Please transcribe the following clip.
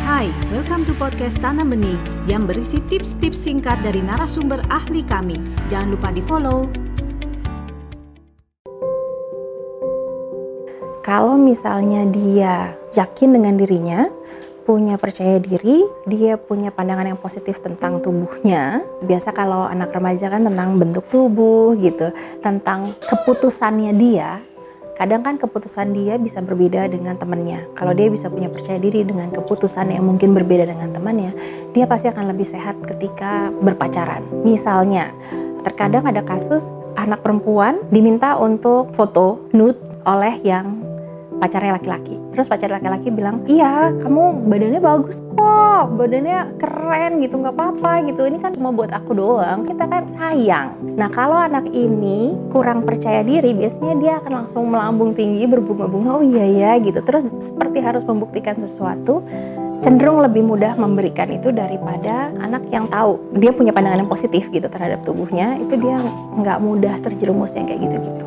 Hai, welcome to podcast Tanam Benih yang berisi tips-tips singkat dari narasumber ahli kami. Jangan lupa di-follow. Kalau misalnya dia yakin dengan dirinya, punya percaya diri, dia punya pandangan yang positif tentang tubuhnya. Biasa kalau anak remaja kan tentang bentuk tubuh gitu, tentang keputusannya dia, kadang kan keputusan dia bisa berbeda dengan temannya. Kalau dia bisa punya percaya diri dengan keputusan yang mungkin berbeda dengan temannya, dia pasti akan lebih sehat ketika berpacaran. Misalnya, terkadang ada kasus anak perempuan diminta untuk foto nude oleh yang pacarnya laki-laki. Terus pacar laki-laki bilang, iya kamu badannya bagus kok, badannya keren gitu, nggak apa-apa gitu. Ini kan cuma buat aku doang, kita kan sayang. Nah kalau anak ini kurang percaya diri, biasanya dia akan langsung melambung tinggi, berbunga-bunga, oh iya ya gitu. Terus seperti harus membuktikan sesuatu, cenderung lebih mudah memberikan itu daripada anak yang tahu dia punya pandangan yang positif gitu terhadap tubuhnya, itu dia nggak mudah terjerumus yang kayak gitu-gitu.